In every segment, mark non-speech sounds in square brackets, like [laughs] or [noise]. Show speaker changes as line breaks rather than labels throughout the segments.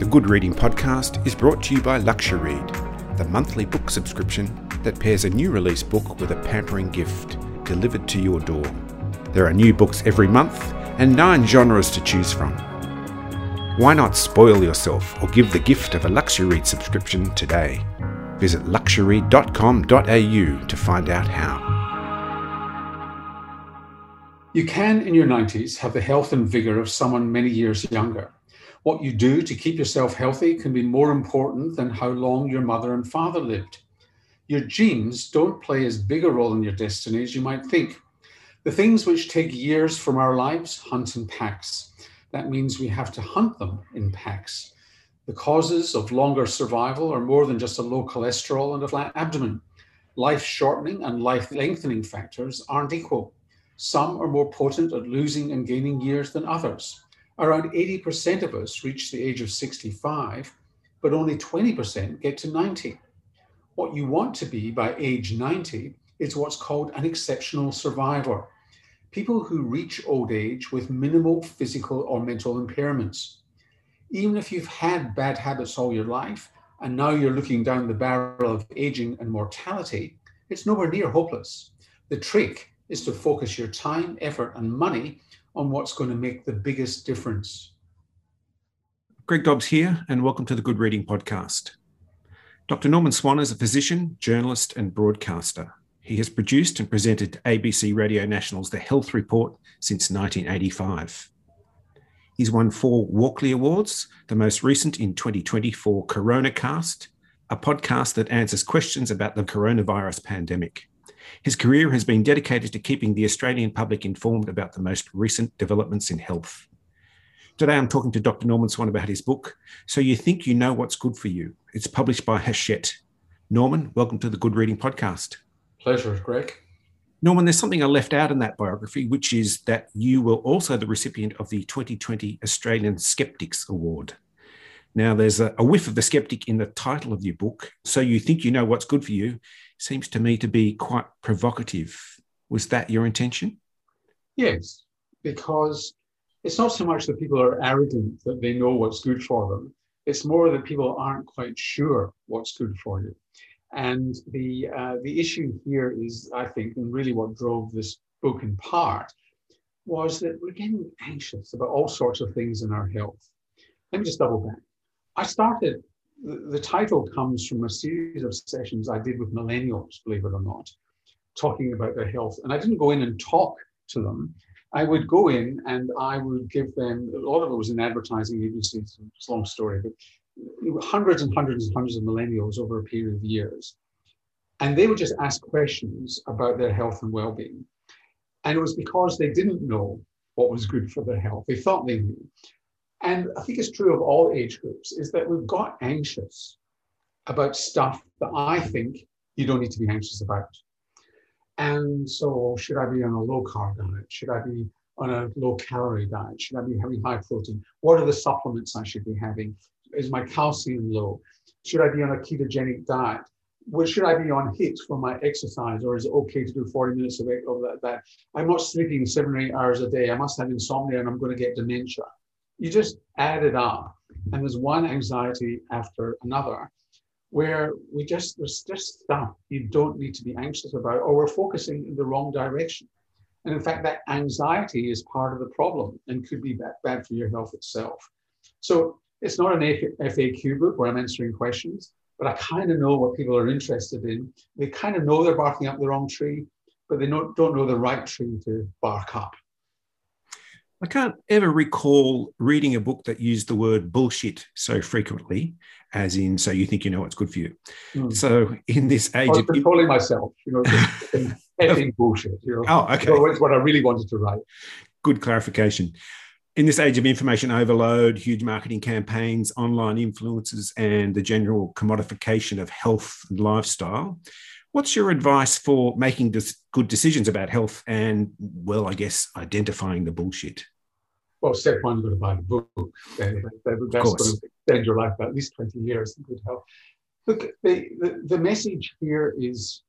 The Good Reading Podcast is brought to you by LuxuryRead, the monthly book subscription that pairs a new release book with a pampering gift delivered to your door. There are new books every month and nine genres to choose from. Why not spoil yourself or give the gift of a LuxuryRead subscription today? Visit luxury.com.au to find out how.
You can, in your 90s, have the health and vigor of someone many years younger. What you do to keep yourself healthy can be more important than how long your mother and father lived. Your genes don't play as big a role in your destiny as you might think. The things which take years from our lives hunt in packs. That means we have to hunt them in packs. The causes of longer survival are more than just a low cholesterol and a flat abdomen. Life shortening and life lengthening factors aren't equal. Some are more potent at losing and gaining years than others. Around 80% of us reach the age of 65, but only 20% get to 90. What you want to be by age 90 is what's called an exceptional survivor. People who reach old age with minimal physical or mental impairments. Even if you've had bad habits all your life and now you're looking down the barrel of aging and mortality, it's nowhere near hopeless. The trick is to focus your time, effort, and money on what's going to make the biggest difference.
Greg Dobbs here, and welcome to the Good Reading Podcast. Dr. Norman Swan is a physician, journalist, and broadcaster. He has produced and presented ABC Radio National's The Health Report since 1985. He's won four Walkley Awards, the most recent in 2020 for CoronaCast, a podcast that answers questions about the coronavirus pandemic. His career has been dedicated to keeping the Australian public informed about the most recent developments in health. Today, I'm talking to Dr. Norman Swan about his book, So You Think You Know What's Good for You. It's published by Hachette. Norman, welcome to the Good Reading Podcast.
Pleasure, Greg.
Norman, there's something I left out in that biography, which is that you were also the recipient of the 2020 Australian Skeptics Award. Now, there's a, a, whiff of the skeptic in the title of your book. So you think you know what's good for you seems to me to be quite provocative. Was that your intention?
Yes, because it's not so much that people are arrogant that they know what's good for them. It's more that people aren't quite sure what's good for you. And the uh, the issue here is, I think, and really what drove this book in part, was that we're getting anxious about all sorts of things in our health. Let me just double back. I started the, title comes from a series of sessions I did with millennials, believe it or not, talking about their health. And I didn't go in and talk to them. I would go in and I would give them, a lot of it was in advertising agencies, it's a long story, but hundreds and hundreds and hundreds of millennials over a period of years. And they would just ask questions about their health and well being. And it was because they didn't know what was good for their health. They thought they knew. And I think it's true of all age groups, is that we've got anxious about stuff that I think you don't need to be anxious about. And so, should I be on a low carb diet? Should I be on a low calorie diet? Should I be having high protein? What are the supplements I should be having? Is my calcium low? Should I be on a ketogenic diet? Well, should I be on HIIT for my exercise, or is it okay to do 40 minutes of, of that, that? I'm not sleeping seven or eight hours a day. I must have insomnia and I'm going to get dementia you just add it up and there's one anxiety after another where we just there's just stuff you don't need to be anxious about or we're focusing in the wrong direction. And in fact that anxiety is part of the problem and could be bad, bad for your health itself. So it's not an faq book where i'm answering questions but i kind of know what people are interested in. They kind of know they're barking up the wrong tree but they don't, don't know the right tree to bark up
I can't ever recall reading a book that used the word bullshit so frequently, as in, so you think you know what's good for you. Mm. So in this age, I
was controlling myself, you know, [laughs] effing bullshit. You know,
oh, okay.
It's what I really wanted to write.
Good clarification. In this age of information overload, huge marketing campaigns, online influences, and the general commodification of health and lifestyle, What's your advice for making good decisions about health and, well, I guess, identifying the bullshit?
Well, step one, you've got to buy the book. That's going to extend your life by at least 20 years in good health. Look, the, the, the message here is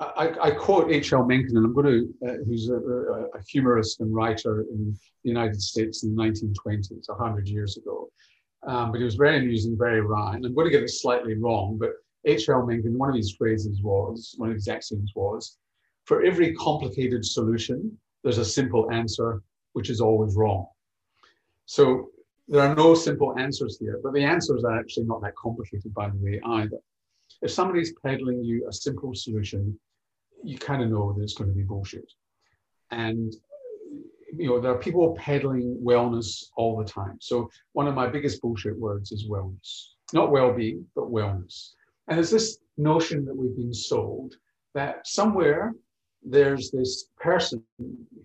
I, I, quote H.L. Mencken, and I'm going to, uh, who's a, a, a, humorist and writer in the United States in the 1920s, 100 years ago. um, but he was very amusing, very wry. And I'm going to get it slightly wrong, but H.L. Mencken, one of his phrases was, one of his axioms was, for every complicated solution, there's a simple answer, which is always wrong. So there are no simple answers here, but the answers are actually not that complicated, by the way, either. If somebody's peddling you a simple solution, you kind of know that it's going to be bullshit. And you know, there are people peddling wellness all the time. So one of my biggest bullshit words is wellness, not well-being, but wellness. And there's this notion that we've been sold that somewhere there's this person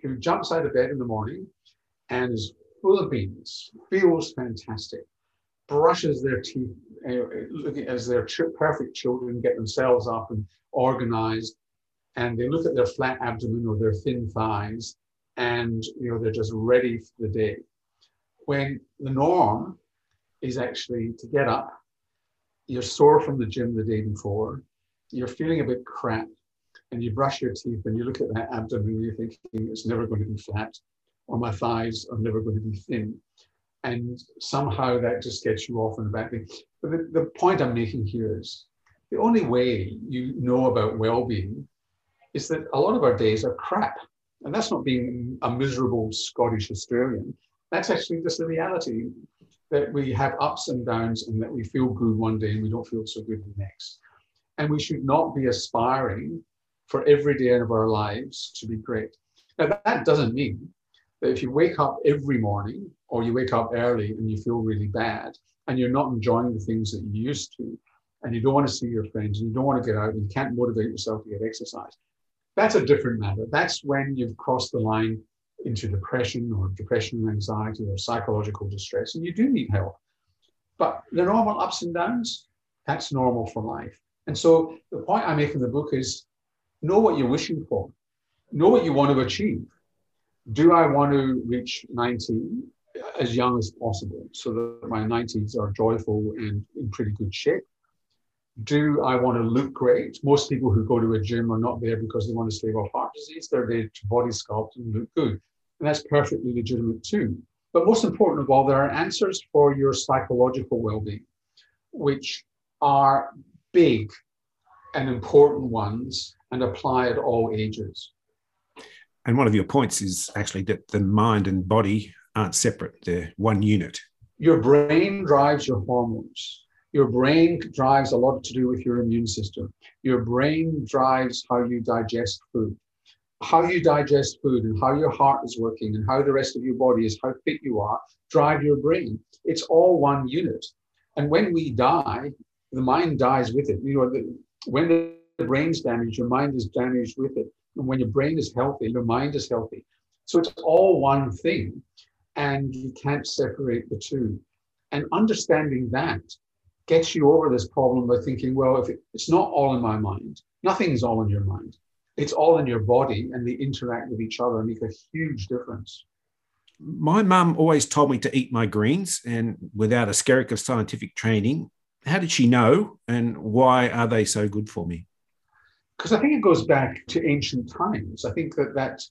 who jumps out of bed in the morning and is full of beans, feels fantastic, brushes their teeth uh, as their perfect children get themselves up and organized, and they look at their flat abdomen or their thin thighs, and you know they're just ready for the day. When the norm is actually to get up, you're sore from the gym the day before, you're feeling a bit crap, and you brush your teeth and you look at that abdomen and you're thinking it's never going to be flat, or my thighs are never going to be thin. And somehow that just gets you off in the back thing. But the, the point I'm making here is the only way you know about well-being is that a lot of our days are crap. And that's not being a miserable Scottish Australian. That's actually just the reality that we have ups and downs and that we feel good one day and we don't feel so good the next. And we should not be aspiring for every day of our lives to be great. Now, that doesn't mean that if you wake up every morning or you wake up early and you feel really bad and you're not enjoying the things that you used to, and you don't want to see your friends and you don't want to get out and you can't motivate yourself to get exercise, that's a different matter. That's when you've crossed the line into depression or depression and anxiety or psychological distress, and you do need help. But the normal ups and downs, that's normal for life. And so the point I make in the book is know what you're wishing for, know what you want to achieve. Do I want to reach 90 as young as possible so that my 90s are joyful and in pretty good shape? do I want to look great? Most people who go to a gym are not there because they want to stave off heart disease. They're there to body sculpt and look good. And that's perfectly legitimate too. But most important of all, there are answers for your psychological well being, which are big and important ones and apply at all ages.
And one of your points is actually that the mind and body aren't separate, they're one unit.
Your brain drives your hormones your brain drives a lot to do with your immune system. Your brain drives how you digest food. How you digest food and how your heart is working and how the rest of your body is, how fit you are, drive your brain. It's all one unit. And when we die, the mind dies with it. You know, the, when the brain's damaged, your mind is damaged with it. When your brain is healthy, your mind is healthy. So it's all one thing. And you can't separate the two. And understanding that gets you over this problem by thinking, well, if it, it's not all in my mind, nothing's all in your mind. It's all in your body and they interact with each other and make a huge difference.
My mum always told me to eat my greens, and without a skerrick of scientific training, how did she know and why are they so good for me?
Because I think it goes back to ancient times. I think that that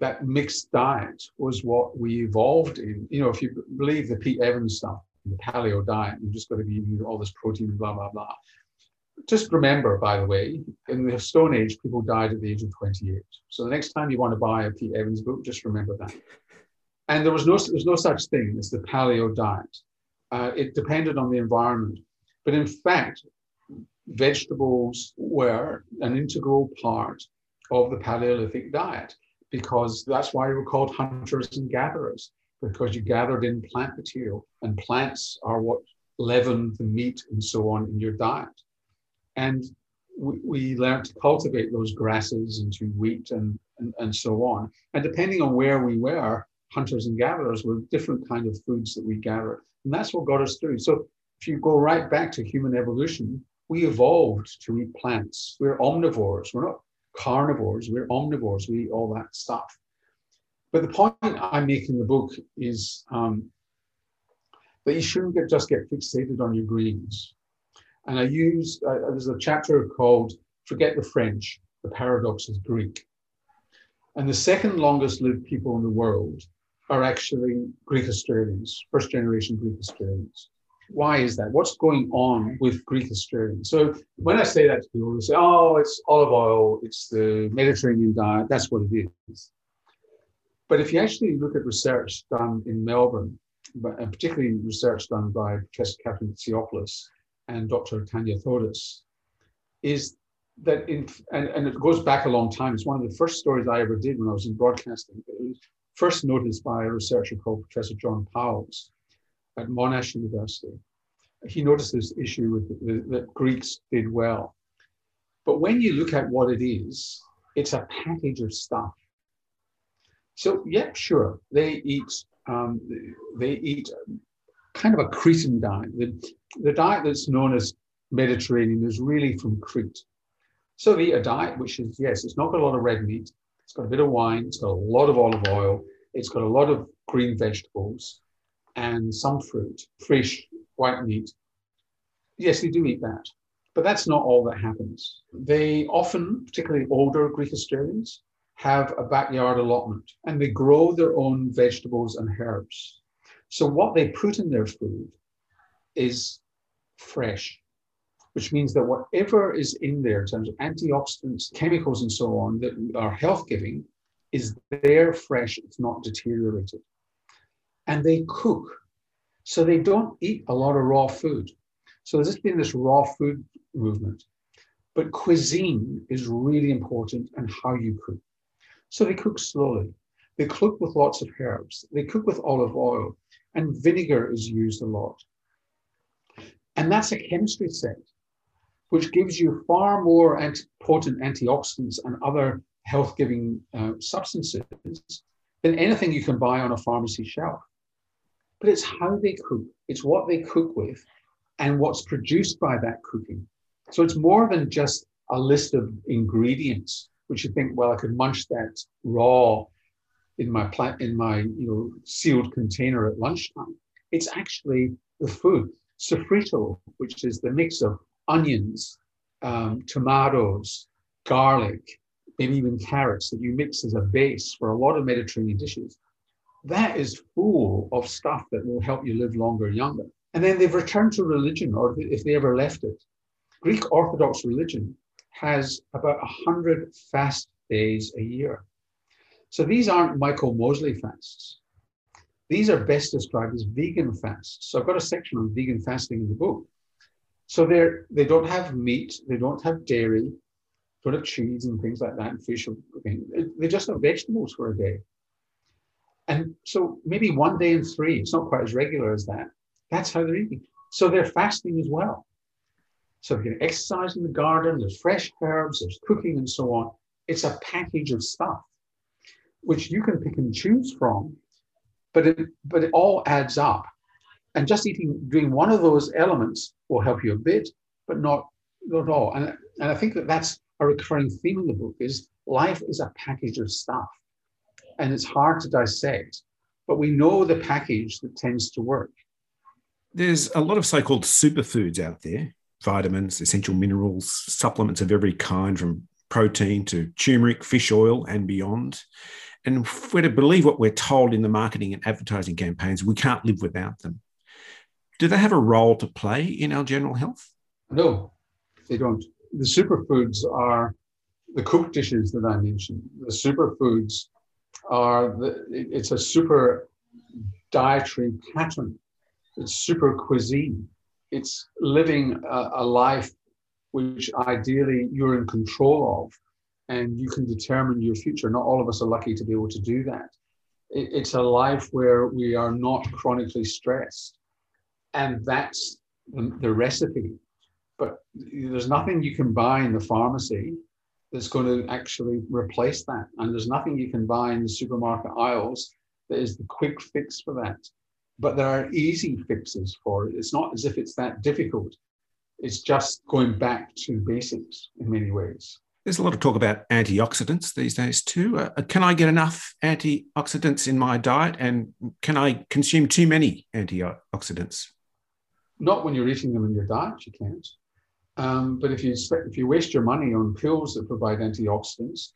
that mixed diet was what we evolved in. You know, if you believe the Pete Evans stuff, the paleo diet. You've just got to be eating all this protein and blah, blah, blah. Just remember, by the way, in the Stone Age, people died at the age of 28. So the next time you want to buy a Pete Evans book, just remember that. And there was no, there's no such thing as the paleo diet. Uh, it depended on the environment. But in fact, vegetables were an integral part of the Paleolithic diet because that's why you were called hunters and gatherers because you gathered in plant material, and plants are what leaven the meat and so on in your diet. And we, we learned to cultivate those grasses into wheat and, and, and so on. And depending on where we were, hunters and gatherers were different kind of foods that we gathered. And that's what got us through. So if you go right back to human evolution, we evolved to eat plants. We're omnivores. We're not carnivores. We're omnivores. We eat all that stuff. But the point I make in the book is um, that you shouldn't get, just get fixated on your greens. And I use, uh, there's a chapter called Forget the French, the Paradox is Greek. And the second longest lived people in the world are actually Greek Australians, first generation Greek Australians. Why is that? What's going on with Greek Australians? So when I say that to people, they say, oh, it's olive oil, it's the Mediterranean diet, that's what it is. But if you actually look at research done in Melbourne, but, and particularly research done by Professor Catherine Itsiopoulos and Dr. Tanya Thodis, is that in, and, and it goes back a long time. It's one of the first stories I ever did when I was in broadcasting. It was first noticed by a researcher called Professor John Powles at Monash University. He noticed this issue with the, that Greeks did well. But when you look at what it is, it's a package of stuff. So, yeah, sure, they eat um, they eat kind of a Cretan diet. The, the diet that's known as Mediterranean is really from Crete. So they eat a diet which is, yes, it's not got a lot of red meat. It's got a bit of wine. It's got a lot of olive oil. It's got a lot of green vegetables and some fruit, fresh white meat. Yes, they do eat that. But that's not all that happens. They often, particularly older Greek Australians, have a backyard allotment and they grow their own vegetables and herbs. So what they put in their food is fresh which means that whatever is in there in terms of antioxidants, chemicals, and so on that are health giving is there fresh, it's not deteriorated. And they cook. So they don't eat a lot of raw food. So there's been this raw food movement. But cuisine is really important and how you cook. So they cook slowly. They cook with lots of herbs. They cook with olive oil. And vinegar is used a lot. And that's a chemistry set which gives you far more potent antioxidants and other health giving uh, substances than anything you can buy on a pharmacy shelf. But it's how they cook, it's what they cook with, and what's produced by that cooking. So it's more than just a list of ingredients, which you think, well, I could munch that raw in my plant in my you know sealed container at lunchtime. It's actually the food. Sofrito, which is the mix of onions, um, tomatoes, garlic, maybe even carrots that you mix as a base for a lot of Mediterranean dishes. That is full of stuff that will help you live longer, and younger. And then they've returned to religion, or if they ever left it. Greek Orthodox religion has about 100 fast days a year. So these aren't Michael Mosley fasts. These are best described as vegan fasts. So I've got a section on vegan fasting in the book. So they're they don't have meat, they don't have dairy, don't have cheese and things like that, and fish. They just have vegetables for a day. And so maybe one day in three, it's not quite as regular as that. That's how they're eating. So they're fasting as well. So they can exercise in the garden, there's fresh herbs, there's cooking and so on. It's a package of stuff which you can pick and choose from, but it but it all adds up. And just eating, doing one of those elements will help you a bit, but not, not all. And, and I think that that's a recurring theme in the book is life is a package of stuff and it's hard to dissect, but we know the package that tends to work.
There's a lot of so-called superfoods out there, vitamins, essential minerals, supplements of every kind from protein to turmeric, fish oil and beyond. And if we're to believe what we're told in the marketing and advertising campaigns, we can't live without them do they have a role to play in our general health?
No, they don't. The superfoods are the cooked dishes that I mentioned. The superfoods are the, it's a super dietary pattern. It's super cuisine. It's living a, a life which ideally you're in control of and you can determine your future. Not all of us are lucky to be able to do that. It, it's a life where we are not chronically stressed and that's the, the recipe. But there's nothing you can buy in the pharmacy that's going to actually replace that. And there's nothing you can buy in the supermarket aisles that is the quick fix for that. But there are easy fixes for it. It's not as if it's that difficult. It's just going back to basics in many ways.
There's a lot of talk about antioxidants these days too. Uh, can I get enough antioxidants in my diet? And can I consume too many antioxidants?
Not when you're eating them in your diet, you can't. Um, but if you if you waste your money on pills that provide antioxidants,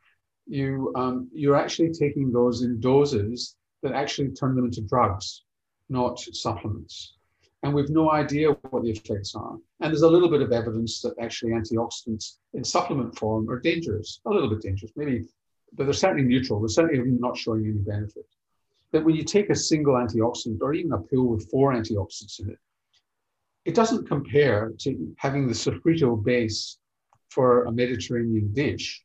you um, you're actually taking those in doses that actually turn them into drugs, not supplements. And we've no idea what the effects are. And there's a little bit of evidence that actually antioxidants in supplement form are dangerous, a little bit dangerous, maybe, but they're certainly neutral. They're certainly not showing any benefit. That when you take a single antioxidant or even a pill with four antioxidants in it, it doesn't compare to having the sofrito base for a Mediterranean dish,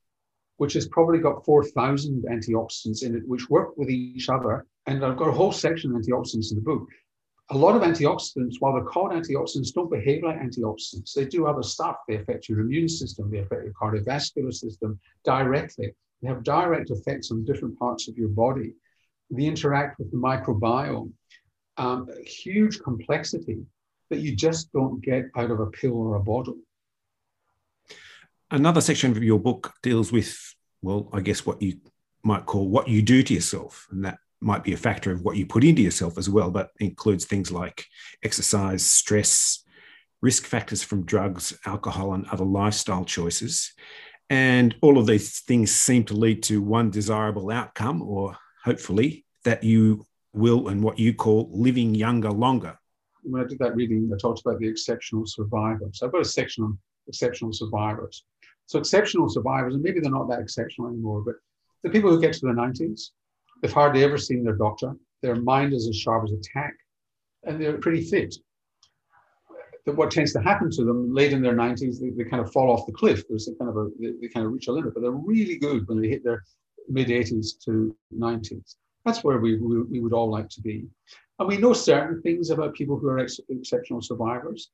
which has probably got 4,000 antioxidants in it, which work with each other. And I've got a whole section of antioxidants in the book. A lot of antioxidants, while they're called antioxidants, don't behave like antioxidants. They do other stuff. They affect your immune system, they affect your cardiovascular system directly. They have direct effects on different parts of your body. They interact with the microbiome. Um, huge complexity that you just don't get out of a pill or a bottle.
Another section of your book deals with, well, I guess what you might call what you do to yourself. And that might be a factor of what you put into yourself as well, but includes things like exercise, stress, risk factors from drugs, alcohol, and other lifestyle choices. And all of these things seem to lead to one desirable outcome, or hopefully that you will, and what you call living younger longer
when I did that reading, I talked about the exceptional survivors. I've got a section on exceptional survivors. So exceptional survivors, and maybe they're not that exceptional anymore, but the people who get to their 90s, they've hardly ever seen their doctor. Their mind is as sharp as a tack, and they're pretty fit. But What tends to happen to them late in their 90s, they, they kind of fall off the cliff. There's a kind of a, they, they kind of reach a limit, but they're really good when they hit their mid 80s to 90s. That's where we, we, we would all like to be. And we know certain things about people who are ex- exceptional survivors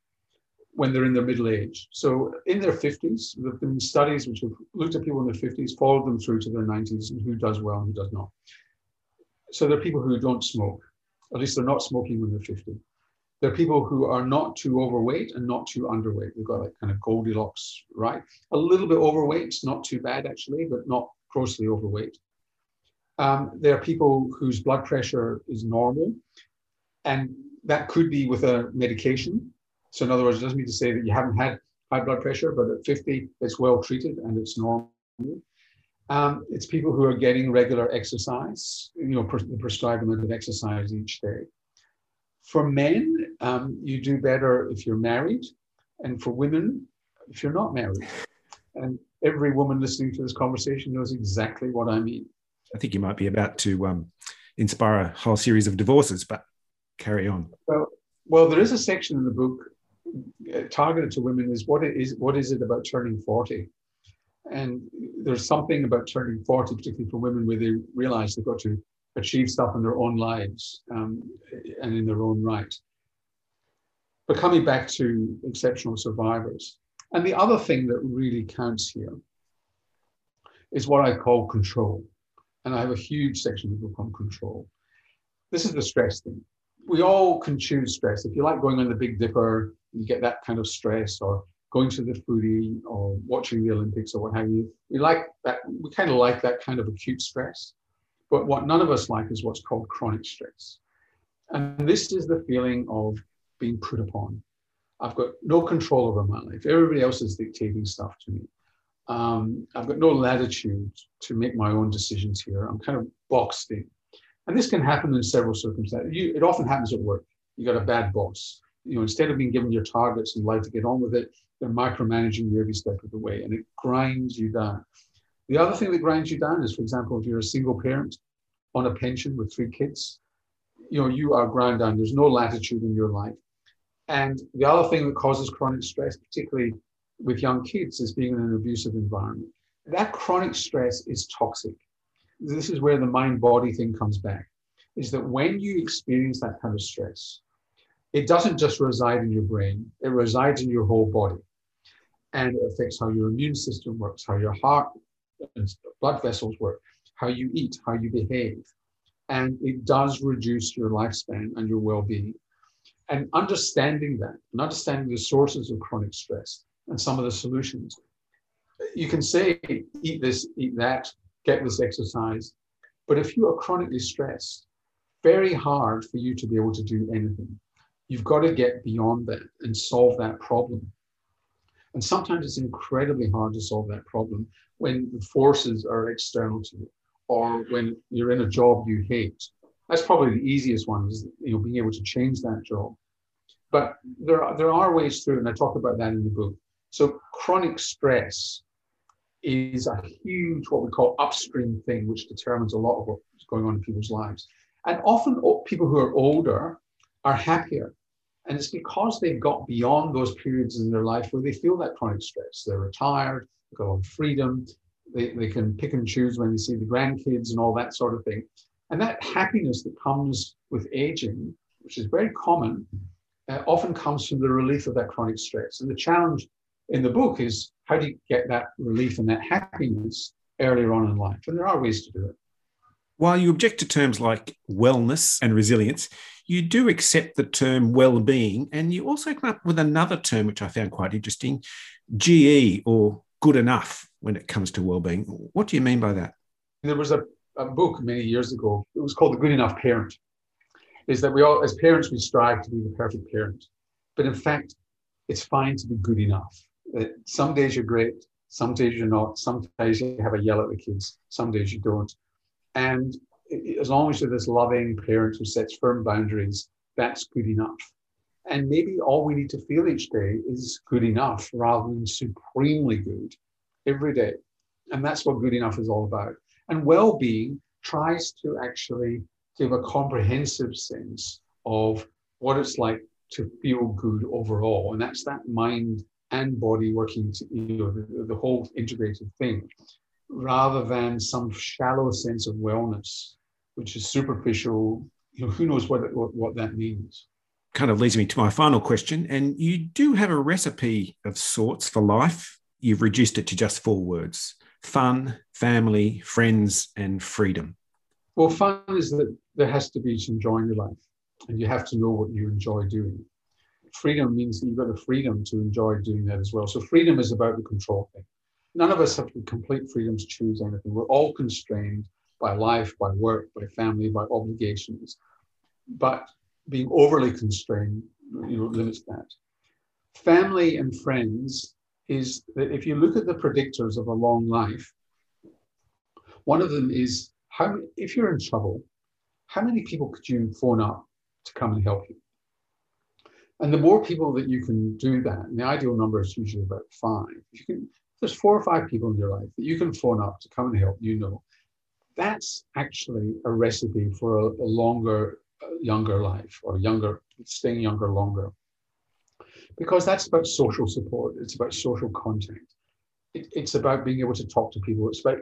when they're in their middle age. So in their 50s, there have been studies which have looked at people in their 50s, followed them through to their 90s, and who does well and who does not. So there are people who don't smoke, at least they're not smoking when they're 50. There are people who are not too overweight and not too underweight. They've got like kind of Goldilocks, right? A little bit overweight, not too bad actually, but not grossly overweight. Um, there are people whose blood pressure is normal, and that could be with a medication. So in other words, it doesn't mean to say that you haven't had high blood pressure, but at 50, it's well treated and it's normal. Um, it's people who are getting regular exercise, you know, pre- the prescribed amount of exercise each day. For men, um, you do better if you're married, and for women, if you're not married. And every woman listening to this conversation knows exactly what I mean.
I think you might be about to um, inspire a whole series of divorces, but carry on.
Well, well, there is a section in the book uh, targeted to women. Is what it is what is it about turning forty? And there's something about turning forty, particularly for women, where they realize they've got to achieve stuff in their own lives um, and in their own right. But coming back to exceptional survivors, and the other thing that really counts here is what I call control. And I have a huge section of the book on control. This is the stress thing we all can choose stress. If you like going on the Big Dipper, you get that kind of stress, or going to the foodie, or watching the Olympics, or what have you. We like that. We kind of like that kind of acute stress. But what none of us like is what's called chronic stress. And this is the feeling of being put upon. I've got no control over my life. Everybody else is dictating stuff to me. Um, I've got no latitude to make my own decisions here. I'm kind of boxed in. And this can happen in several circumstances. You, it often happens at work. You got a bad boss. You know, instead of being given your targets and life to get on with it, they're micromanaging you every step of the way, and it grinds you down. The other thing that grinds you down is, for example, if you're a single parent on a pension with three kids, you know, you are ground down. There's no latitude in your life. And the other thing that causes chronic stress, particularly with young kids, is being in an abusive environment. That chronic stress is toxic this is where the mind body thing comes back is that when you experience that kind of stress, it doesn't just reside in your brain, it resides in your whole body. And it affects how your immune system works, how your heart and blood vessels work, how you eat, how you behave. And it does reduce your lifespan and your well being. And understanding that, and understanding the sources of chronic stress and some of the solutions, you can say, eat this, eat that, get this exercise. But if you are chronically stressed, very hard for you to be able to do anything. You've got to get beyond that and solve that problem. And sometimes it's incredibly hard to solve that problem when the forces are external to you or when you're in a job you hate That's probably the easiest one, is you know, being able to change that job. But there are, there are ways through, and I talk about that in the book. So chronic stress is a huge, what we call upstream thing, which determines a lot of what's going on in people's lives. And often people who are older are happier. And it's because they've got beyond those periods in their life where they feel that chronic stress. They're retired, they've got freedom, they, they can pick and choose when they see the grandkids and all that sort of thing. And that happiness that comes with aging, which is very common, uh, often comes from the relief of that chronic stress. And the challenge in the book is how do you get that relief and that happiness earlier on in life? And there are ways to do it.
While you object to terms like wellness and resilience, you do accept the term well-being, and you also come up with another term which I found quite interesting, GE or good enough when it comes to well-being. What do you mean by that?
There was a, a book many years ago. It was called The Good Enough Parent. Is that we all, as parents, we strive to be the perfect parent, but in fact, it's fine to be good enough. Some days you're great, some days you're not. Sometimes you have a yell at the kids, some days you don't. And as long as you're this loving parent who sets firm boundaries, that's good enough. And maybe all we need to feel each day is good enough rather than supremely good every day. And that's what good enough is all about. And well being tries to actually give a comprehensive sense of what it's like to feel good overall. And that's that mind and body working, to, you know, the, the whole integrated thing, rather than some shallow sense of wellness, which is superficial. You know, who knows what, what, what that means
kind of leads me to my final question. And you do have a recipe of sorts for life. You've reduced it to just four words fun, family, friends, and freedom.
Well, fun is that there has to be some joy in your life, and you have to know what you enjoy doing. Freedom means that you've got the freedom to enjoy doing that as well. So, freedom is about the control thing. None of us have complete freedom to choose anything. We're all constrained by life, by work, by family, by obligations. But being overly constrained, you know, limits that. Family and friends is that if you look at the predictors of a long life, one of them is how if you're in trouble, how many people could you phone up to come and help you? And the more people that you can do that, and the ideal number is usually about five. You can, there's four or five people in your life that you can phone up to come and help, you know, that's actually a recipe for a, a longer younger life or younger, staying younger longer. Because that's about social support, it's about social contact. It, it's about being able to talk to people, it's about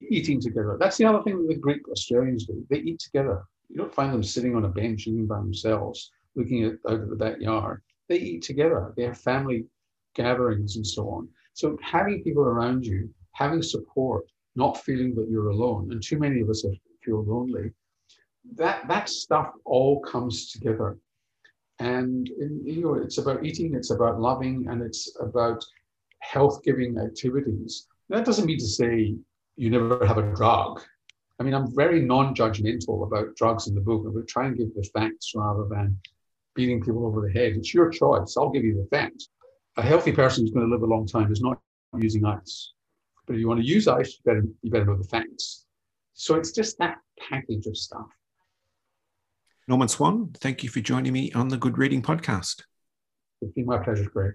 eating together. That's the other thing that the Greek Australians do. They eat together. You don't find them sitting on a bench eating by themselves, looking at, of the backyard. They eat together, they have family gatherings and so on. So having people around you, having support, not feeling that you're alone, and too many of us feel lonely, that that stuff all comes together and you know it's about eating it's about loving and it's about health giving activities that doesn't mean to say you never have a drug i mean i'm very non-judgmental about drugs in the book i try and give the facts rather than beating people over the head it's your choice i'll give you the facts a healthy person who's going to live a long time is not using ice but if you want to use ice you better you better know the facts so it's just that package of stuff
Norman Swan, thank you for joining me on the Good Reading Podcast.
It's been my pleasure, Greg.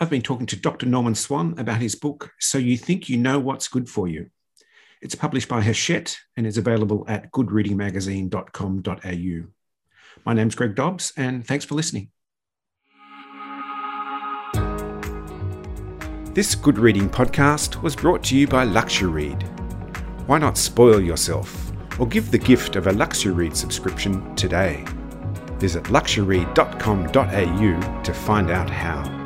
I've been talking to Dr. Norman Swan about his book, So You Think You Know What's Good for You. It's published by Hachette and is available at goodreadingmagazine.com.au. My name's Greg Dobbs, and thanks for listening. This Good Reading podcast was brought to you by Luxury Why not spoil yourself? or give the gift of a LuxuryRead subscription today. Visit luxury.com.au to find out how.